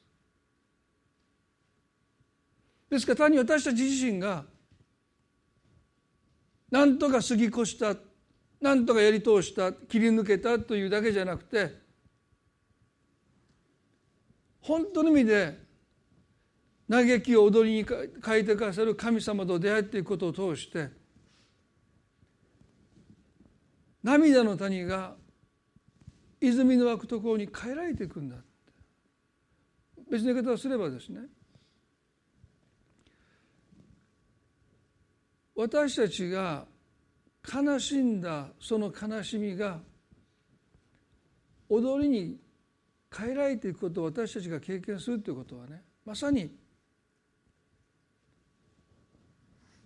ですから単に私たち自身が何とか過ぎ越した何とかやり通した切り抜けたというだけじゃなくて本当の意味で嘆きを踊りに変えてくださる神様と出会っていくことを通して涙の谷が泉の湧くところに変えられていくんだ。別の言い方をすればですね私たちが悲しんだその悲しみが踊りに変えられていくことを私たちが経験するということはねまさに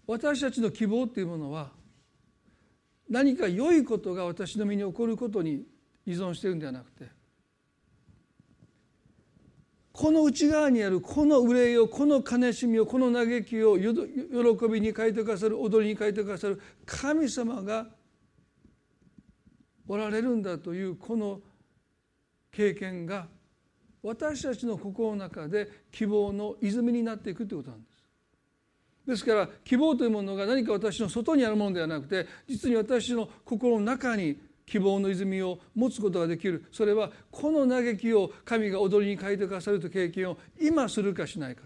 私たちの希望というものは何か良いことが私の身に起こることに依存してるんではなくてこの内側にあるこの憂いをこの悲しみをこの嘆きを喜びに変えてくださる踊りに変えてくださる神様がおられるんだというこの経験が私たちの心の中で希望の泉になっていくということなんです。ですから希望というものが何か私の外にあるものではなくて実に私の心の中に希望の泉を持つことができる。それはこの嘆きを神が踊りに変えてくださるという経験を今するかしないか。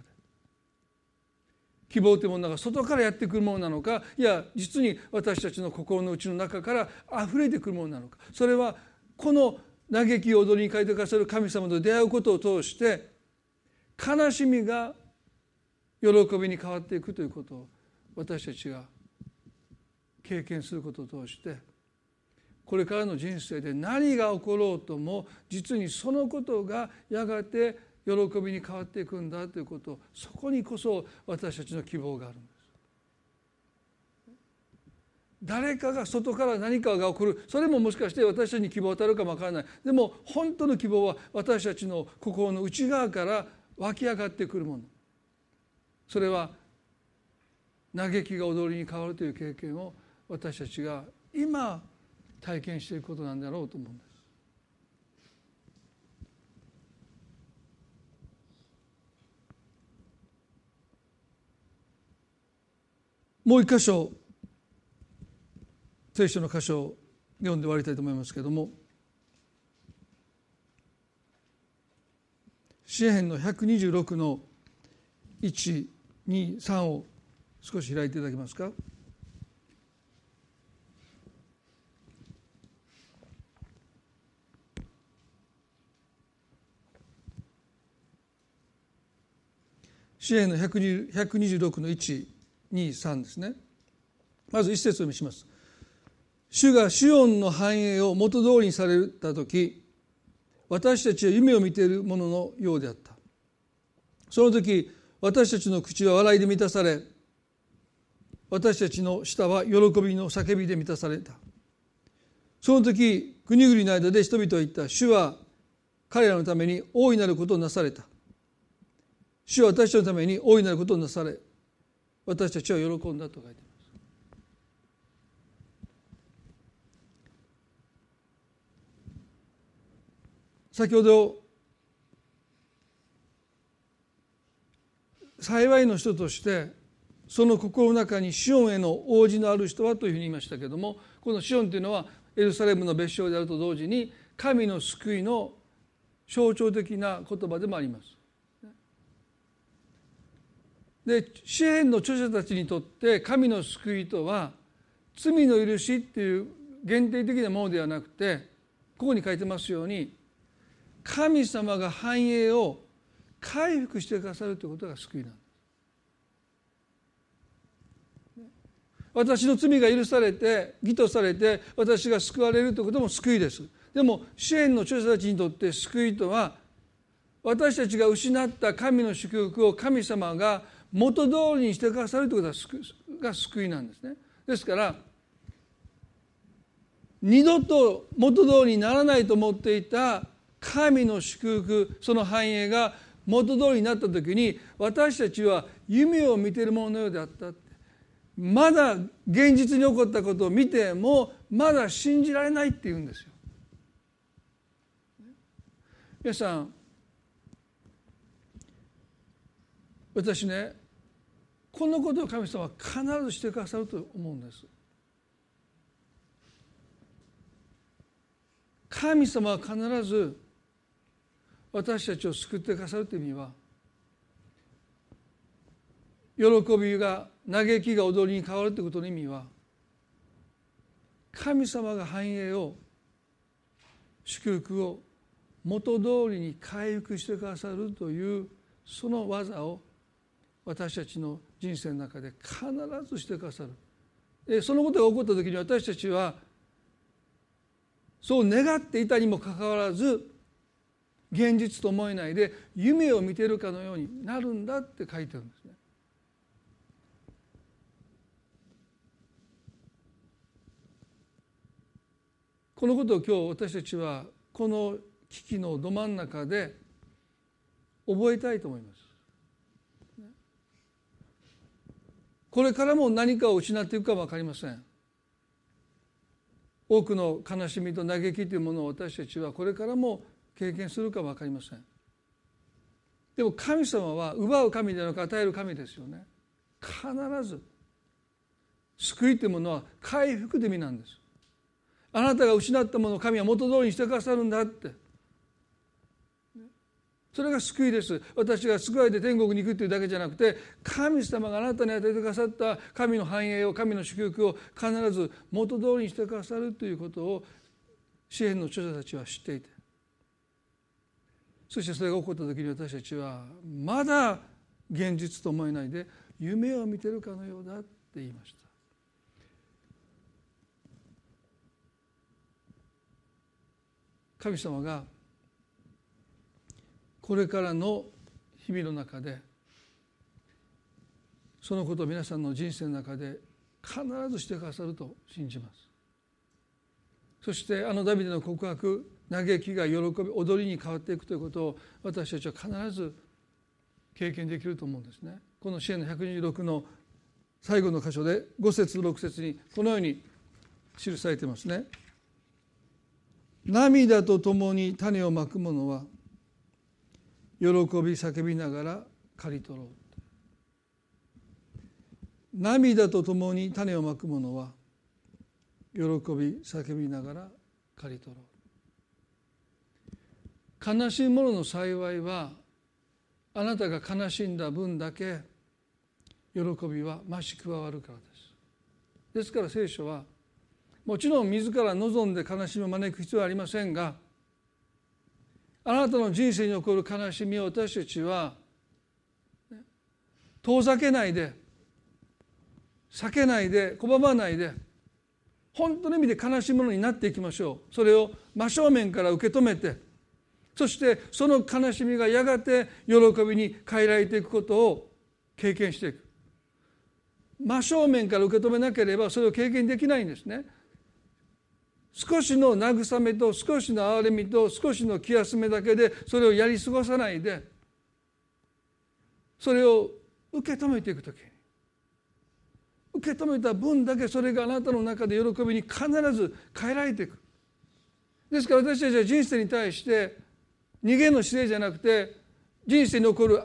希望というものが外からやってくるものなのかいや実に私たちの心の内の中から溢れてくるものなのか。それはこの嘆きを踊りに変えてくださる神様と出会うことを通して悲しみが喜びに変わっていくということを私たちが経験することを通してこれからの人生で何が起ころうとも実にそのことがやがて喜びに変わっていくんだということそこにこそ私たちの希望があるんです。誰かが外から何かが起こるそれももしかして私たちに希望を与えるかもわからないでも本当の希望は私たちの心の内側から湧き上がってくるものそれは嘆きが踊りに変わるという経験を私たちが今体験していくことなんだろうと思うんです。もう一箇所聖書の箇所を読んで終わりたいと思いますけれども詩篇の126の1 23を少し開いていただけますか？詩篇の126の123ですね。まず一節を見します。主がシオンの繁栄を元通りにされた時私たちは夢を見ているもののようであった。その時私たちの口は笑いで満たされ私たちの舌は喜びの叫びで満たされた。その時国々の間で人々は言った主は彼らのために大いなることをなされた。主は私たちのために大いなることをなされ私たちは喜んだと書いてます。先ほど幸いの人としてその心の中にシオンへの応じのある人はというふうに言いましたけれどもこのシオンというのはエルサレムの別称であると同時に神の救いの象徴的な言葉でもあります。で詩篇の著者たちにとって神の救いとは罪の許しっていう限定的なものではなくてここに書いてますように神様が繁栄を回復してくださるということが救いなんです。私の罪が許されて義とされて私が救われるということも救いです。でも支援の著者たちにとって救いとは私たちが失った神の祝福を神様が元通りにしてくださるということが救いなんですねですから二度と元通りにならないと思っていた神の祝福その繁栄が元通りになった時に私たちは夢を見ているもののようであったまだ現実に起こったことを見てもまだ信じられないって言うんですよ。皆さん私ねこのことを神様は必ずしてくださると思うんです。神様は必ず私たちを救ってくださるという意味は喜びが嘆きが踊りに変わるということの意味は神様が繁栄を祝福を元通りに回復してくださるというその技を私たちの人生の中で必ずしてくださる。そのことが起こった時に私たちはそう願っていたにもかかわらず現実と思えないで夢を見てるかのようになるんだって書いてるんですね。このことを今日私たちはこの危機のど真ん中で覚えたいと思います。これからも何かを失っていくかも分かりません。多くの悲しみと嘆きというものを私たちはこれからも経験するか分かりません。でも神様は奪う神ではなく与える神ですよね。必ず。救いというものは回復という意味なんです。あなたが失ったものを神は元通りにしてくださるんだって。それが救いです。私が救われて天国に行くというだけじゃなくて神様があなたに与えてくださった神の繁栄を神の祝福を必ず元通りにしてくださるということを詩篇の著者たちは知っていて。そしてそれが起こった時に私たちはまだ現実と思えないで夢を見てるかのようだって言いました。神様がこれからの日々の中でそのことを皆さんの人生の中で必ずしてくださると信じます。そしてあのダビデの告白嘆きが喜び踊りに変わっていくということを私たちは必ず経験できると思うんですね。この支援の126の最後の箇所で5節6節にこのように記されていますね。涙とともに種をまく者は喜び叫びながら刈り取ろう涙とともに種をまく者は喜び叫びながら刈り取ろう悲しい者の幸いはあなたが悲しんだ分だけ喜びは増し加わるからです。ですから聖書はもちろん自ら望んで悲しみを招く必要はありませんがあなたの人生に起こる悲しみを私たちは遠ざけないで避けないで拒まないで本当の意味で悲しいものになっていきましょう。それを真正面から受け止めてそしてその悲しみがやがて喜びに変えられていくことを経験していく。真正面から受け止めなければそれを経験できないんですね。少しの慰めと少しの憐れみと少しの気休めだけでそれをやり過ごさないでそれを受け止めていく時。に受け止めた分だけそれがあなたの中で喜びに必ず変えられていく。ですから私たちは人生に対して逃げの姿勢じゃなくて人生に起こる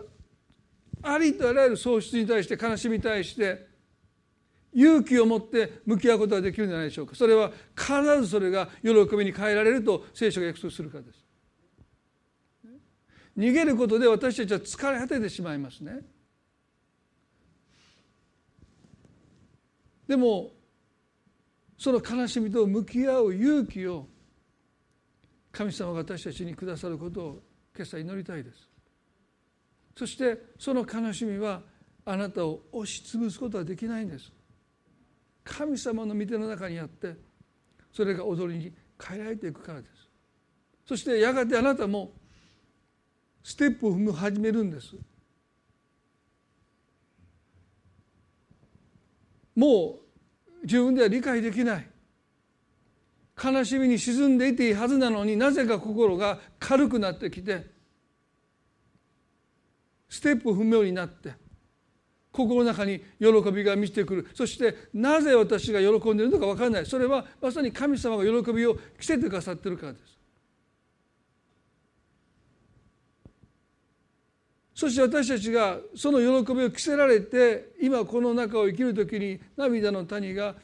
ありとあらゆる喪失に対して悲しみに対して勇気を持って向き合うことができるんじゃないでしょうか。それは必ずそれが喜びに変えられると聖書が約束するからです。逃げることで私たちは疲れ果ててしまいますね。でもその悲しみと向き合う勇気を神様が私たちにくださることを今朝祈りたいです。そしてその悲しみはあなたを押しつぶすことはできないんです。神様の御手の中にあってそれが踊りに変えられていくからです。そしてやがてあなたもステップを踏み始めるんです。もう自分では理解できない。悲しみに沈んでいていいはずなのになぜか心が軽くなってきてステップ踏むようになって心の中に喜びが満ちてくる。そしてなぜ私が喜んでいるのか分からない。それはまさに神様が喜びを着せてくださっているからです。そして私たちがその喜びを着せられて今この中を生きる時に涙の谷が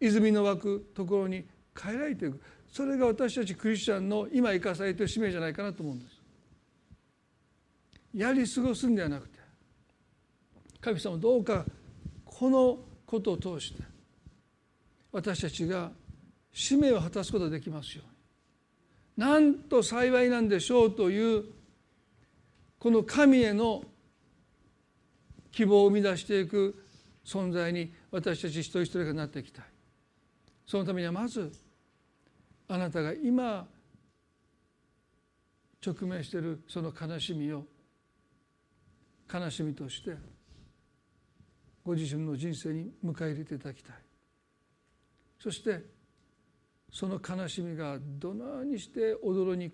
泉の湧くところに変えられていく。それが私たちクリスチャンの今生かされている使命じゃないかなと思うんです。やり過ごすんではなくて神様どうかこのことを通して私たちが使命を果たすことができますように。なんと幸いなんでしょうというこの神への希望を生み出していく存在に私たち一人一人がなっていきたい。そのためにはまずあなたが今直面しているその悲しみを悲しみとしてご自身の人生に迎え入れていただきたい。そしてその悲しみがどのようにして踊りに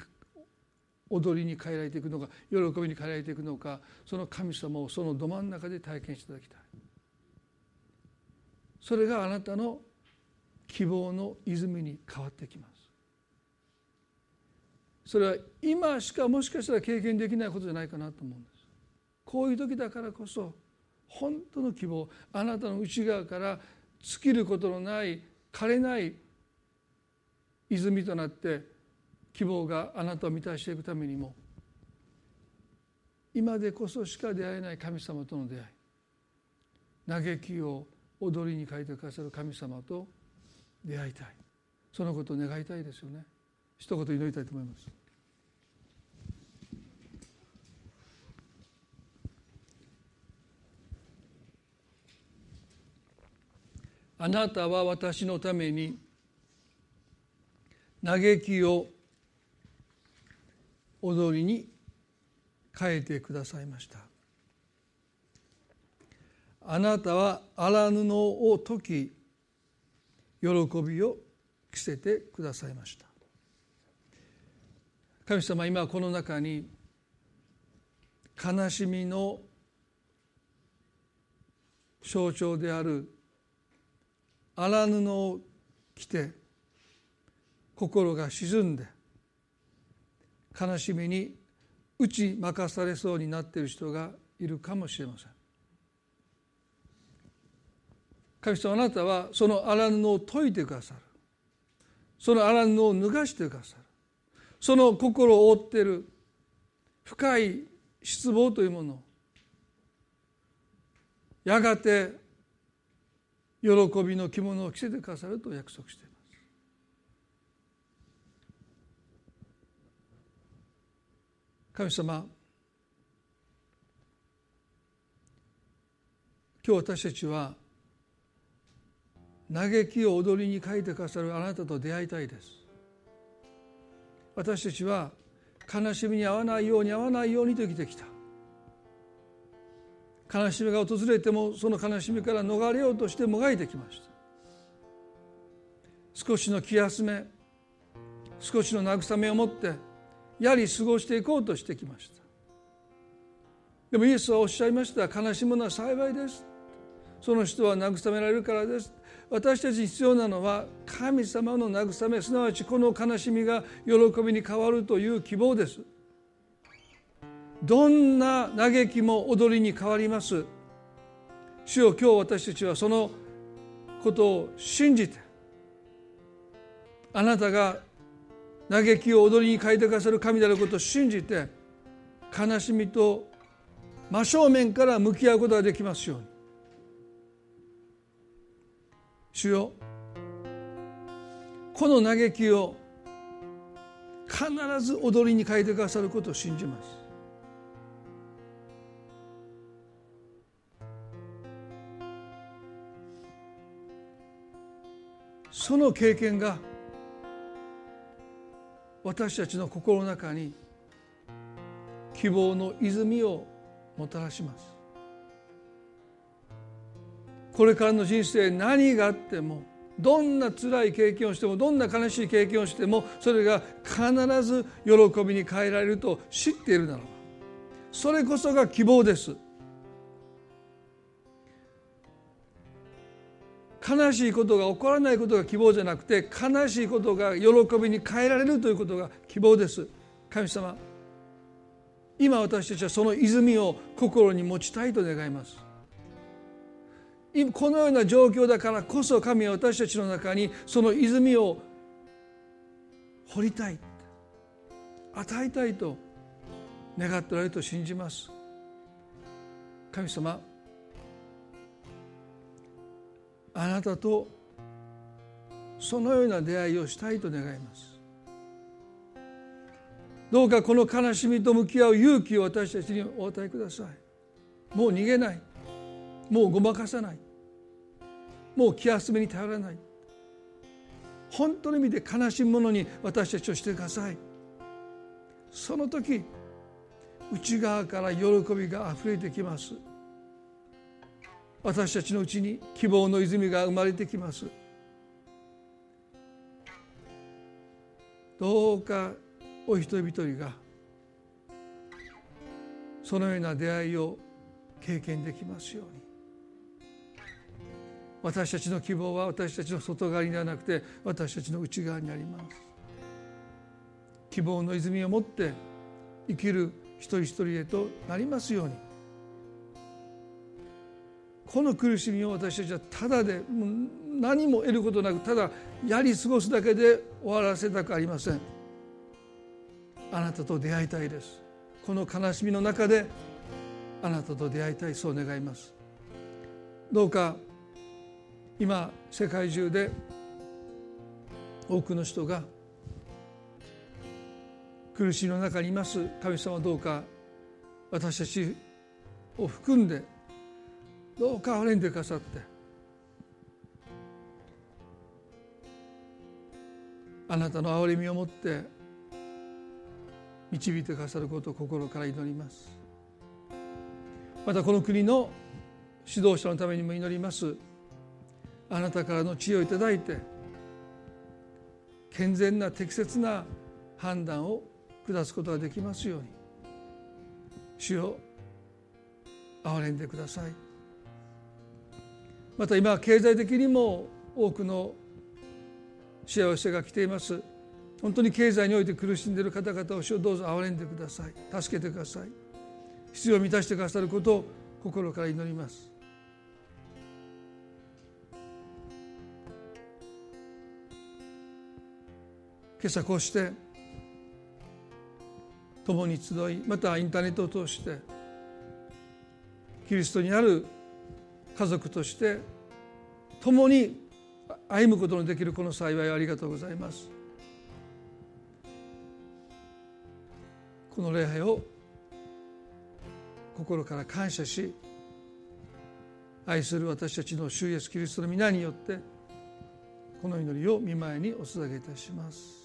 踊りに変えられていくのか喜びに変えられていくのかその神様をそのど真ん中で体験していただきたい。それがあなたの希望の泉に変わってきます。それは今しかもしかしたら経験できないことじゃないかなと思うんです。こういう時だからこそ本当の希望あなたの内側から尽きることのない枯れない泉となって希望があなたを満たしていくためにも今でこそしか出会えない神様との出会い嘆きを踊りに変えてくださる神様と出会いたい。そのことを願いたいですよね。一言祈りたいと思います。あなたは私のために嘆きを踊りに変えてくださいました。あなたは荒布を解き喜びを着せてくださいました。神様今この中に悲しみの象徴である荒布を着て心が沈んで悲しみに打ち負かされそうになっている人がいるかもしれません。神様あなたはその荒布を解いてくださる。その荒布を脱がしてくださる。その心を覆っている。深い失望というもの。やがて喜びの着物を着せてくださると約束しています。神様今日私たちは嘆きを踊りに書いてくださるあなたと出会いたいです。私たちは悲しみに遭わないように遭わないようにと生きてきた。悲しみが訪れてもその悲しみから逃れようとしてもがいてきました。少しの気休め少しの慰めを持ってやり過ごしていこうとしてきました。でもイエスはおっしゃいました。悲しむのは幸いです。その人は慰められるからです。私たち必要なのは神様の慰めすなわちこの悲しみが喜びに変わるという希望です。どんな嘆きも踊りに変わります。主よ今日私たちはそのことを信じてあなたが嘆きを踊りに変えてくださる神であることを信じて悲しみと真正面から向き合うことができますように。主よ。この嘆きを必ず踊りに変えてくださることを信じます。その経験が私たちの心の中に希望の泉をもたらします。これからの人生何があってもどんな辛い経験をしてもどんな悲しい経験をしてもそれが必ず喜びに変えられると知っているならばそれこそが希望です。悲しいことが起こらないことが希望じゃなくて悲しいことが喜びに変えられるということが希望です。神様今私たちはその泉を心に持ちたいと願います。このような状況だからこそ神は私たちの中にその泉を掘りたい与えたいと願っておられると信じます。神様あなたとそのような出会いをしたいと願います。どうかこの悲しみと向き合う勇気を私たちにお与えください。もう逃げない。もうごまかさない。もう気休めに頼らない。本当の意味で悲しむものに私たちをしてください。その時内側から喜びがあふれてきます。私たちのうちに希望の泉が生まれてきます。どうかお一人一人がそのような出会いを経験できますように。私たちの希望は私たちの外側にではなくて私たちの内側にあります。希望の泉を持って生きる一人一人へとなりますように。この苦しみを私たちはただで何も得ることなくただやり過ごすだけで終わらせたくありません。あなたと出会いたいです。この悲しみの中であなたと出会いたい。そう願います。どうか今世界中で多くの人が苦しみの中にいます。神様どうか私たちを含んでどうか憐れんでくださってあなたの憐れみを持って導いてくださることを心から祈ります。またこの国の指導者のためにも祈ります。あなたからの知恵をいただいて健全な適切な判断を下すことができますように。主を憐れんでください。また今経済的にも多くの幸せが来ています。本当に経済において苦しんでいる方々を主をどうぞ憐れんでください。助けてください。必要を満たしてくださることを心から祈ります。今朝こうして共に集いまたインターネットを通してキリストにある家族として共に歩むことのできるこの幸いをありがとうございます。この礼拝を心から感謝し愛する私たちの主イエスキリストの皆によってこの祈りを見舞いにお捧げいたします。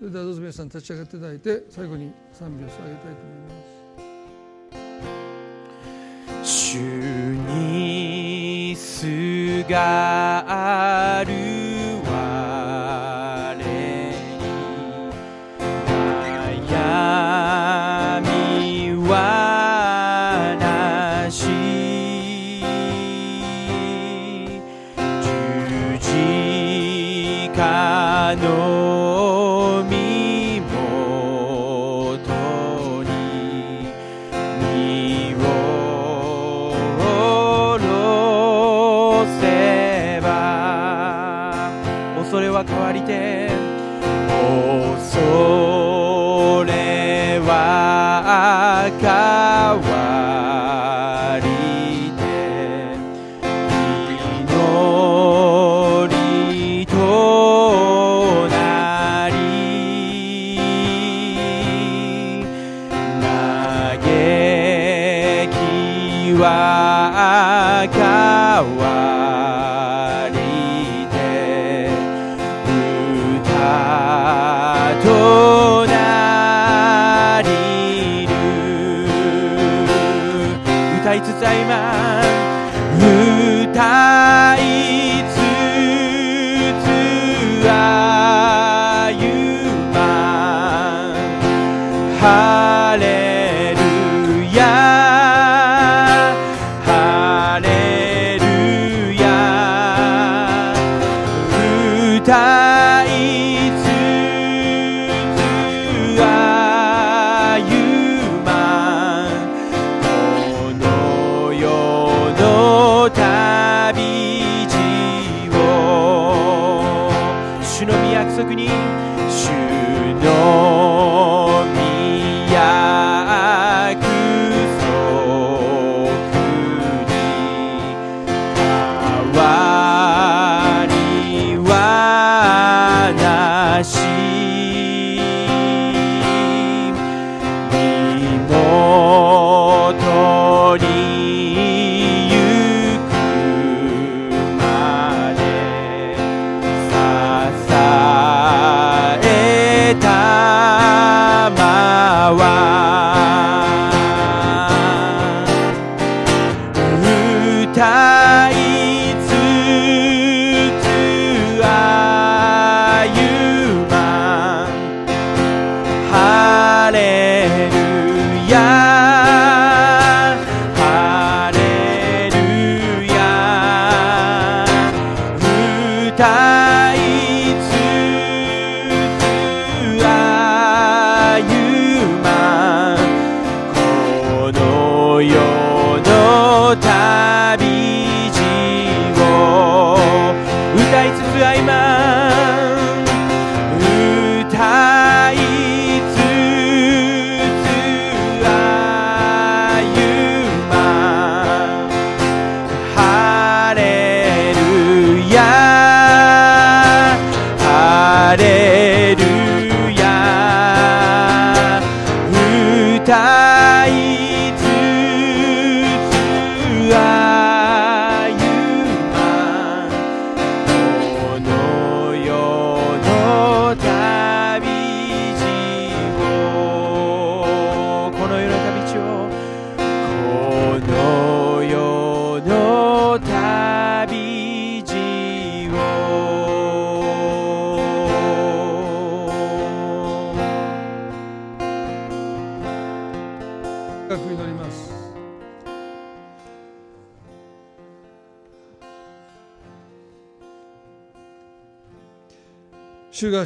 それではどうぞ皆さん立ち上がっていただいて最後に賛美を捧げたいと思います。主にすがきは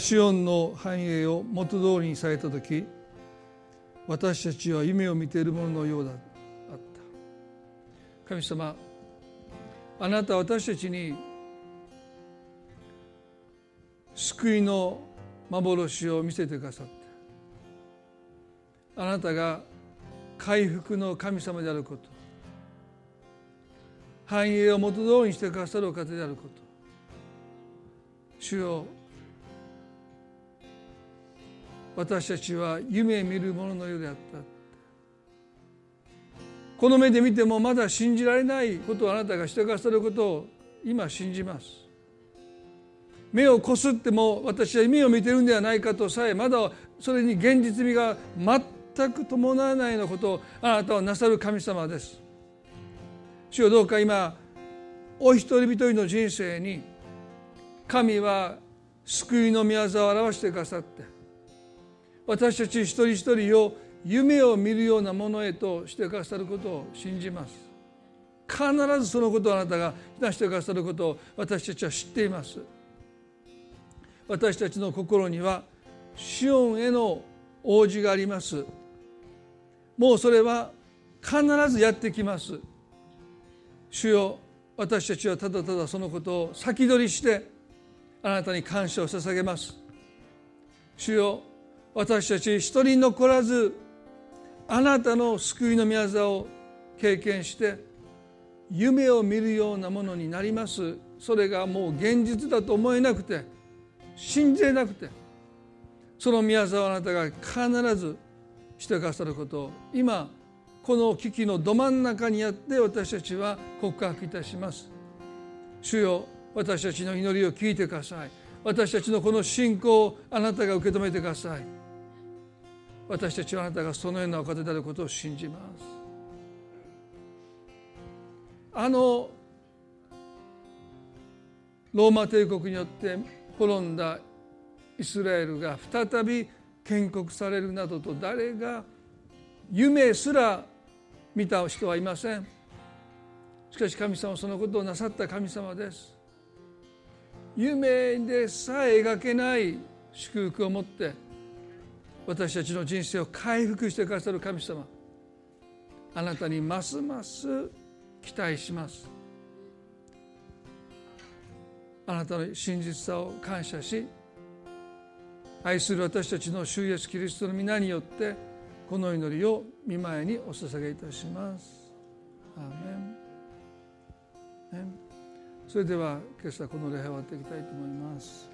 シオンの繁栄を元通りにされた時私たちは夢を見ているもののようだった。神様あなたは私たちに救いの幻を見せてくださった。あなたが回復の神様であること。繁栄を元通りにしてくださるお方であること。主よ私たちは夢見るもののようであった。この目で見てもまだ信じられないことをあなたがしてくださることを今信じます。目をこすっても私は夢を見てるんではないかとさえまだそれに現実味が全く伴わないようなことをあなたはなさる神様です。主よどうか今お一人一人の人生に神は救いの御業を表してくださって私たち一人一人を夢を見るようなものへとしてくださることを信じます。必ずそのことをあなたがなしてくださることを私たちは知っています。私たちの心にはシオンへの応じがあります。もうそれは必ずやってきます。主よ私たちはただただそのことを先取りしてあなたに感謝を捧げます。主よ私たち一人残らずあなたの救いの御業を経験して夢を見るようなものになります。それがもう現実だと思えなくて信じれなくてその御業をあなたが必ずしてくださることを今この危機のど真ん中にあって私たちは告白いたします。主よ私たちの祈りを聞いてください。私たちのこの信仰をあなたが受け止めてください。私たちはあなたがそのようなお方であることを信じます。あのローマ帝国によって滅んだイスラエルが再び建国されるなどと誰が夢すら見た人はいません。しかし神様はそのことをなさった神様です。夢でさえ描けない祝福を持って私たちの人生を回復してくださる神様あなたにますます期待しますあなたの真実さを感謝し愛する私たちの主イエスキリストの皆によってこの祈りを見舞いにお捧げいたします。アーメンそれでは今朝この礼拝を終わっていきたいと思います。